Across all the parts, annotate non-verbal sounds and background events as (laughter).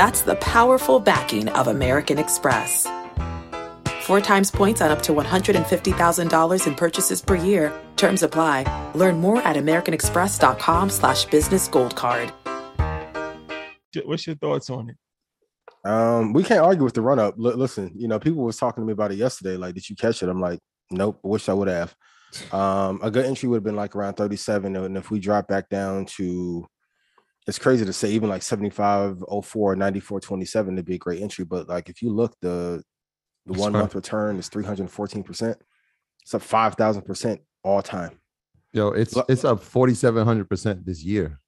That's the powerful backing of American Express. Four times points on up to $150,000 in purchases per year. Terms apply. Learn more at americanexpress.com slash business gold card. What's your thoughts on it? Um, we can't argue with the run up. L- listen, you know, people was talking to me about it yesterday. Like, did you catch it? I'm like, nope. Wish I would have. Um, a good entry would have been like around 37, and if we drop back down to, it's crazy to say even like 75, 04, 94, 27 to be a great entry. But like, if you look, the the one month return is 314 percent. It's up 5,000 percent all time. Yo, it's it's up 4,700% this year.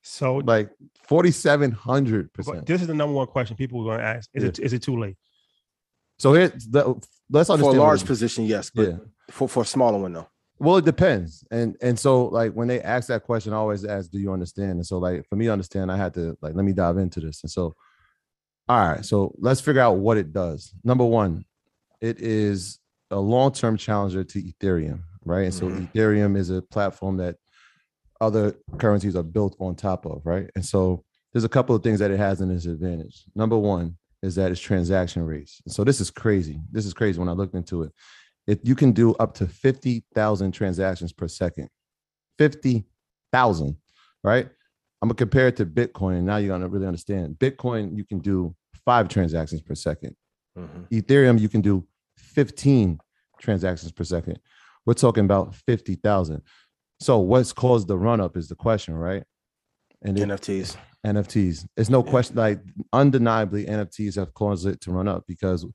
So Like 4,700%. this is the number one question people are going to ask: Is it is it too late? So here, the, let's understand For a large position, yes, but Yeah. for for a smaller one, no. Well, it depends, and and so like when they ask that question, I always ask, "Do you understand?" And so like for me, to understand, I had to like let me dive into this. And so, all right, so let's figure out what it does. Number one, it is a long term challenger to Ethereum, right? And so Mhm. Ethereum is a platform that other currencies are built on top of, right? And so there's a couple of things that it has in its advantage. Number one is that it's transaction rates. So this is crazy. This is crazy when I looked into it. It you can do up to 50,000 transactions per second. 50,000, right? I'm gonna compare it to Bitcoin. And now you're gonna really understand. Bitcoin, you can do five transactions per second. Mhm. Ethereum, you can do 15 transactions per second. We're talking about 50,000. So what's caused the run up is the question, right? And it- NFTs. NFTs. It's no question, like undeniably, NFTs have caused it to run up because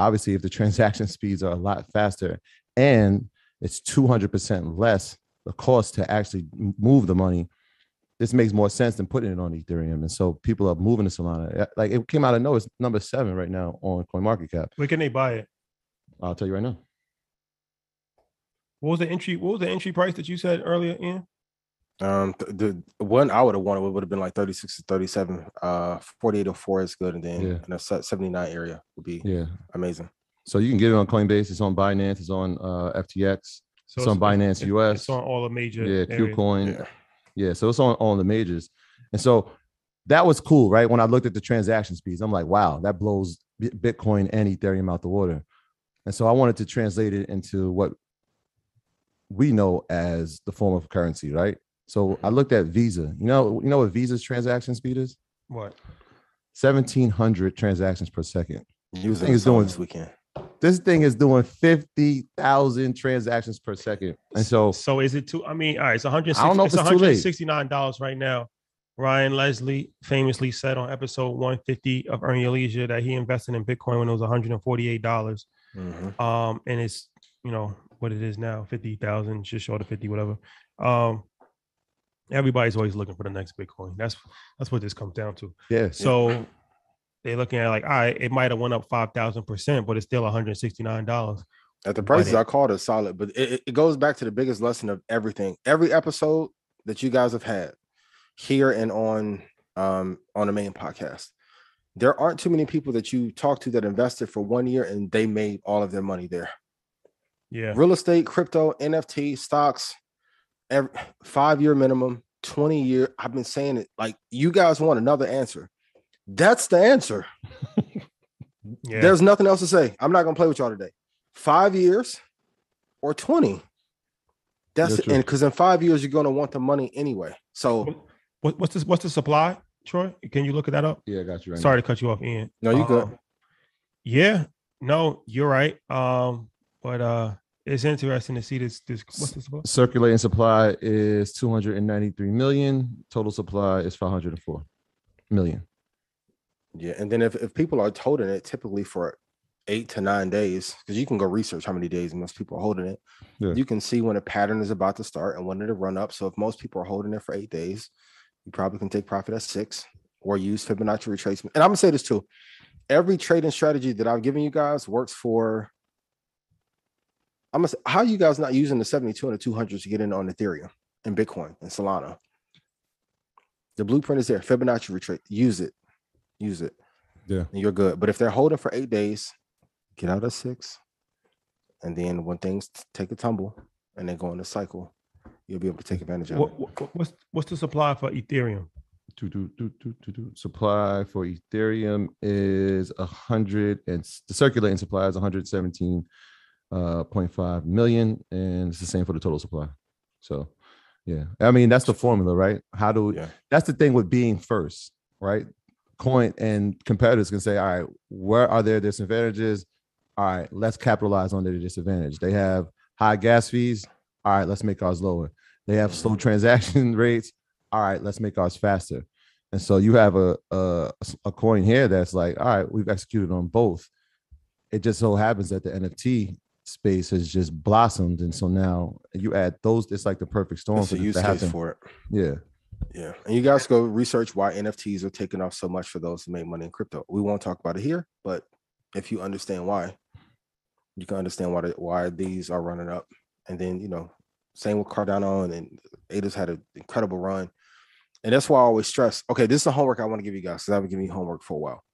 obviously, if the (laughs) transaction speeds are a lot faster and it's 200% less the cost to actually move the money, this makes more sense than putting it on Ethereum. And so people are moving to Solana. Uh, Like it came out of nowhere, it's number seven right now on CoinMarketCap. Where can they buy it? I'll tell you right now. What was the entry? What was the entry price that you said earlier? In Um, th- the one I would have wanted would have been like 36 to 37. Uh, 48 or 4 is good, and then Yeah. in a 79 area would be Yeah. amazing. So you can get it on Coinbase. It's on Binance. It's on uh, FTX. so It's on Binance it- US. It's on all the major. Yeah, areas. KuCoin. Yeah. Yeah, so it's on all the majors, and so that was cool, right? When I looked at the transaction speeds, I'm like, wow, that blows Bitcoin and Ethereum out the water. And so I wanted to translate it into what we know as the form of currency, right? So I looked at Visa. You know, you know what Visa's transaction speed is? What? Seventeen hundred transactions per second. Using thing is doing- this weekend. This thing is doing fifty thousand transactions per second, and so So is it too? I mean, all right, it's 160. I don't know if it's it's too late. 169 dollars right now. Ryan Leslie famously said on episode 150 of Earn Your Leisure that he invested in Bitcoin when it was 148 dollars. Mhm. Um, and it's you know what it is now, 50,000, just short of 50, whatever. Um, everybody's always looking for the next Bitcoin. That's that's what this comes down to. yeah, So they're looking at like, all right, it might have went up five thousand percent, but it's still 169 dollars. At the prices I called it solid, but it, it- it goes back to the biggest lesson of everything. Every episode that you guys have had here and on um on the main podcast, there aren't too many people that you talk to that invested for one year and they made all of their money there. Yeah. Real estate, crypto, NFT, stocks, every, five year minimum, 20 year. I've been saying it like you guys want another answer. That's the answer. (laughs) Yeah. There's nothing else to say. I'm not gonna play with y'all today. Five years or 20. That's Yeah, true. and because in five years you're gonna want the money anyway. So What, what's this? What's the supply, Troy? Can you look at that up? yeah, I got you right. Sorry to cut you off, Ian. no, you good. Um, Yeah, no, you're right. Um, but uh, it's interesting to see this. This what's this about? Circulating supply is 293 million. Total supply is 504 million. Yeah, and then if, if people are holding it typically for eight to nine days, because you can go research how many days most people are holding it, Yeah. you can see when a pattern is about to start and when it'll run up. So if most people are holding it for eight days, you probably can take profit at six or use Fibonacci retracement. And I'm gonna say this too: every trading strategy that I've given you guys works for. I'm gonna say, how you guys not using the 72 and the 200 to get in on Ethereum and Bitcoin and Solana? The blueprint is there. Fibonacci retrace. Use it. Use it. Yeah. And you're good. But if they're holding for eight days, get out at six. And then when things take a tumble and they go in a cycle, you'll be able to take advantage of What, it. what, what's what's the supply for Ethereum? Do, do, do, do, do, do. Supply for Ethereum is a hundred and the circulating supply is 117 uh 0.5 million, and it's the same for the total supply. So yeah, I mean that's the formula, right? How do Yeah. that's the thing with being first, right? Coin and competitors can say, all right, where are their disadvantages? All right, let's capitalize on their disadvantage. They have high gas fees. All right, let's make ours lower. They have slow (laughs) transaction rates. All right, let's make ours faster. And so you have a, a a coin here that's like, all right, we've executed on both. It just so happens that the NFT space has just blossomed, and so now you add those. It's like the perfect storm It's for a use case for it. Yeah, Yeah. And you guys go research why NFTs are taking off so much for those who make money in crypto. We won't talk about it here, but if you understand why, you can understand why the, why these are running up. And then, you know, same with Cardano and, and Ada's had an incredible run. And that's why I always stress. Okay, this is the homework I want to give you guys because I've been giving you homework for a while.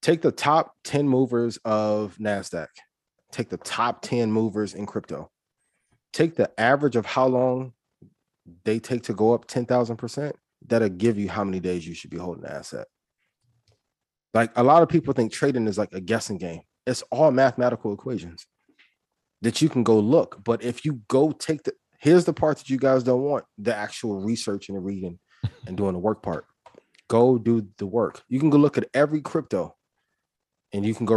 Take the top 10 movers of NASDAQ, take the top 10 movers in crypto, take the average of how long they take to go up 10,000%, that'll give you how many days you should be holding the asset. Like a lot of people think trading is like a guessing game. It's all mathematical equations that you can go look. But if you go take the, here's the part that you guys don't want the actual research and the reading (laughs) and doing the work part. Go do the work. You can go look at every crypto and you can go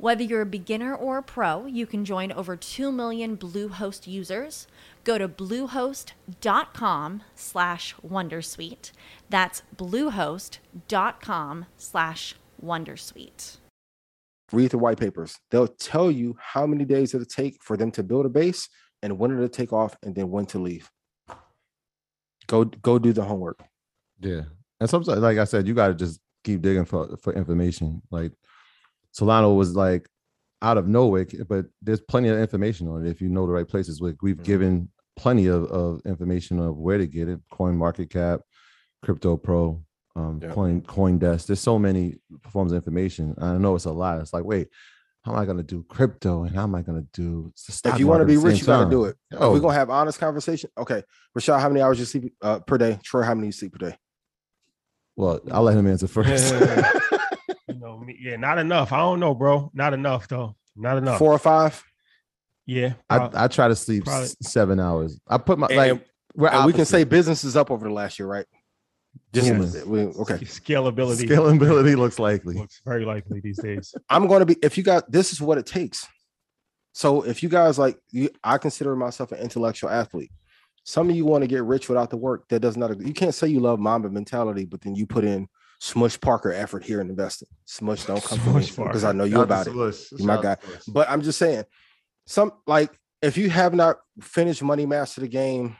Whether you're a beginner or a pro, you can join over 2 million Bluehost users. Go to bluehost.com slash wondersuite. That's bluehost.com slash wondersuite. Read the white papers. They'll tell you how many days it'll take for them to build a base and when it'll take off and then when to leave. Go go do the homework. Yeah. And sometimes, like I said, you got to just keep digging for, for information. Like Solana was like out of nowhere, but there's plenty of information on it if you know the right places. Like we've Mhm. given plenty of, of information of where to get it, Coin Market Cap, Crypto Pro, um, Yeah. Coin CoinDesk. There's so many forms of information. I know it's a lot. It's like, wait, how am I gonna do crypto and how am I gonna do? if you want to be rich, you got to time? do it. We're gonna have honest conversation. Okay, Rashad, how many hours you sleep uh, per day? Troy, how many you sleep per day? well, I'll let him answer first. Yeah. (laughs) (laughs) You yeah, not enough. I don't know, bro. Not enough though. Not enough. Four or five. Yeah. I, I try to sleep probably- seven hours. I put my And- like we're And we can say business is up over the last year, right? Just Booming. we, okay. Scalability scalability looks likely. looks very likely these days. (laughs) I'm going to be if you got this is what it takes. So if you guys like you, I consider myself an intellectual athlete. Some of you want to get rich without the work. That does not. You can't say you love Mamba mentality, but then you put in Smush Parker effort here in investing. Smush don't come to me Smush because I know you about it. You my guy. But I'm just saying, some like if you have not finished Money Master the Game,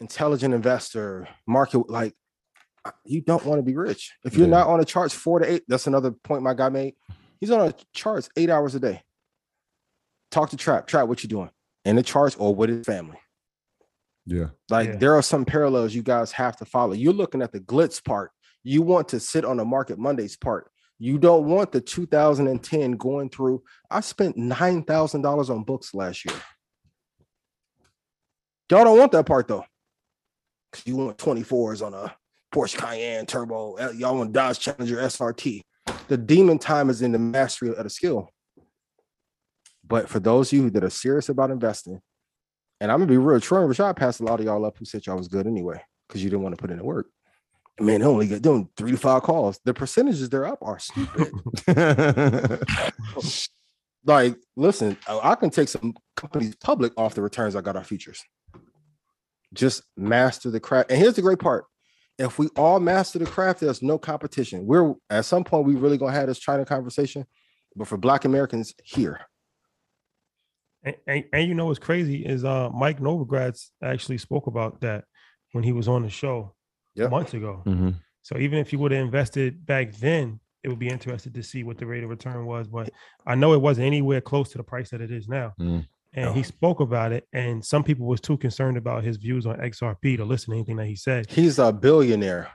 Intelligent Investor, Market, like uh, you don't want to be rich. If you're Yeah. not on the charts four to eight, that's another point my guy made. He's on the charts eight hours a day. Talk to Trap. Trap, what you doing? In the charts or with his family? Yeah. Like Yeah. there are some parallels you guys have to follow. You're looking at the glitz part. You want to sit on the market Mondays part. You don't want the 2010 going through. I spent nine thousand dollars on books last year. Y'all don't want that part though. Cause you want 24s on a Porsche Cayenne Turbo. Uh, Y'all want Dodge Challenger SRT. The demon time is in the mastery of the skill. But for those of you that are serious about investing, and I'm gonna be real, Troy and Rashad passed a lot of y'all up who said y'all was good anyway, because you didn't want to put in the work. Man, they only get doing three to five calls. The percentages they're up are stupid. (laughs) like, listen, I can take some companies public off the returns I got our futures. Just master the craft. And here's the great part. If we all master the craft, there's no competition. We're at some point we really gonna have this China conversation. But for black Americans here, And, and, and you know what's crazy is uh Mike Novogratz actually spoke about that when he was on the show Yep. months ago. Mhm. So even if you would have invested back then, it would be interested to see what the rate of return was. But I know it wasn't anywhere close to the price that it is now. Mm. And No. he spoke about it, and some people was too concerned about his views on XRP to listen to anything that he said. he's a billionaire.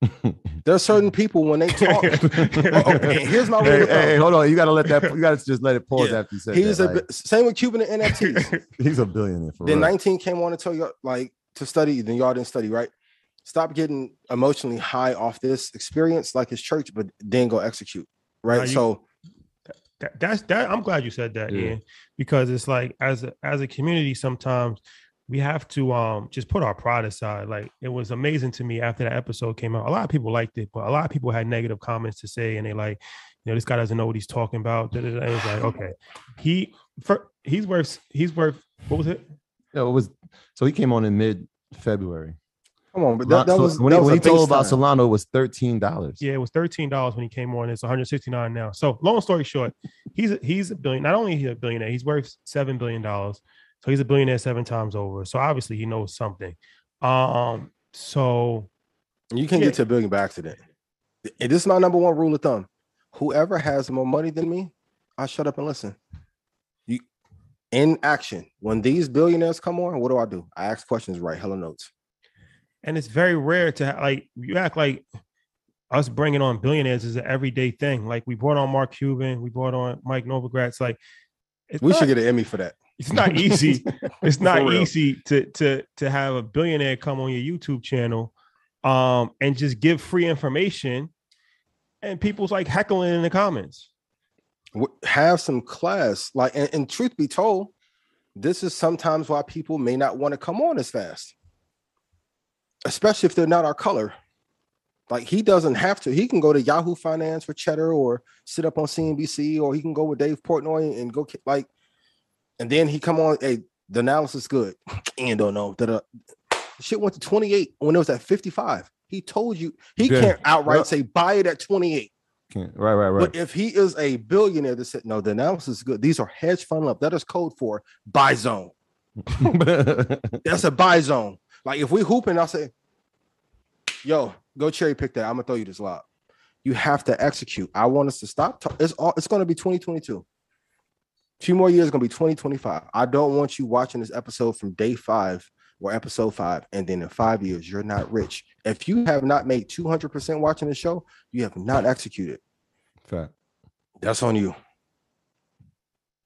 (laughs) There's certain people when they (laughs) talk. Oh, here's my hey, hey, hey, hold on. You gotta let that. (laughs) You gotta just let it pause Yeah. after you said He's that. a like, same with Cuban and NFTs. he's a billionaire for then real. 19 came on to tell you like to study, then y'all didn't study, right? Stop getting emotionally high off this experience like his church, but then go execute. Right. You- so That, that's that. I'm glad you said that, Yeah. Ian, because it's like as a as a community, sometimes we have to um just put our pride aside. Like it was amazing to me after that episode came out. A lot of people liked it, but a lot of people had negative comments to say, and they like, you know, this guy doesn't know what he's talking about. da, da, da. It was like, okay, he for he's worth he's worth what was it? No, it was so he came on in mid February. Come on, but that, that was when that he, was when he told about. Solana, it was thirteen dollars. Yeah, it was thirteen dollars when he came on. It's 169 now. So long story short, he's a, he's a billion. Not only is he a billionaire, he's worth seven billion dollars. So he's a billionaire seven times over. So obviously he knows something. Um. So You can Yeah. get to a billion by accident. And this is my number one rule of thumb. Whoever has more money than me, I shut up and listen. You in action. When these billionaires come on, what do I do? I ask questions, write hella notes. And it's very rare to ha- like you act like us bringing on billionaires is an everyday thing. Like we brought on Mark Cuban, we brought on Mike Novogratz. Like It's We not- should get an Emmy for that. It's not easy. (laughs) It's not easy to to to have a billionaire come on your YouTube channel, um, and just give free information, and people's like heckling in the comments. Have some class. Like, and, and truth be told, this is sometimes why people may not want to come on as fast, especially if they're not our color. Like he doesn't have to. He can go to Yahoo Finance for cheddar, or sit up on CNBC, or he can go with Dave Portnoy and go like, and then he come on. Hey, the analysis good. (laughs) and don't know that uh, shit went to twenty eight when it was at fifty five. He told you he Yeah. can't outright Yep. say buy it at twenty eight. Can't- Right, right, right. But if he is a billionaire that said, no, the analysis is good. These are hedge fund up. That is code for buy zone. (laughs) That's a buy zone. Like if we hooping, I'll say, yo, go cherry pick that. I'm gonna throw you this lob. You have to execute. I want us to stop. ta- It's all it's gonna be 2022. Two more years gonna be 2025. I don't want you watching this episode from day five or episode five, and then in five years, you're not rich. If you have not made 200% watching the show, you have not executed. Fact. That's on you.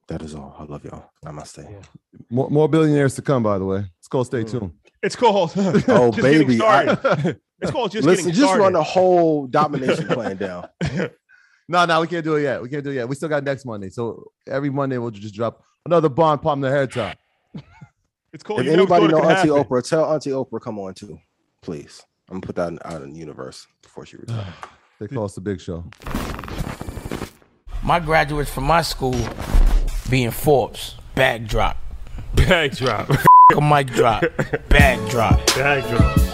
That is all. I love y'all. Namaste. Yeah. More, more billionaires to come, by the way. It's called stay Mm. tuned. It's called (laughs) Oh, just getting baby, I- (laughs) it's called just Listen, getting just started. run the whole domination plan down. (laughs) No, no, we can't do it yet. We can't do it yet. We still got next Monday. So every Monday we'll just drop another bond palm the hair top. It's called. if you anybody thought it know could Auntie happen. Oprah, tell Auntie Oprah come on too, please. I'm gonna put that in- out in the universe before she (sighs) retires. They call us the big show. My graduates from my school being Forbes, Backdrop. Backdrop. (laughs) Bag a mic drop, Backdrop. Backdrop. Bag.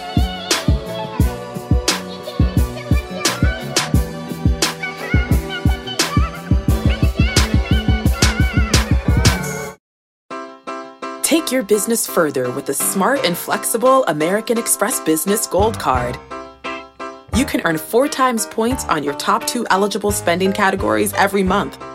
Take your business further with the smart and flexible American Express Business Gold Card. You can earn four times points on your top two eligible spending categories every month,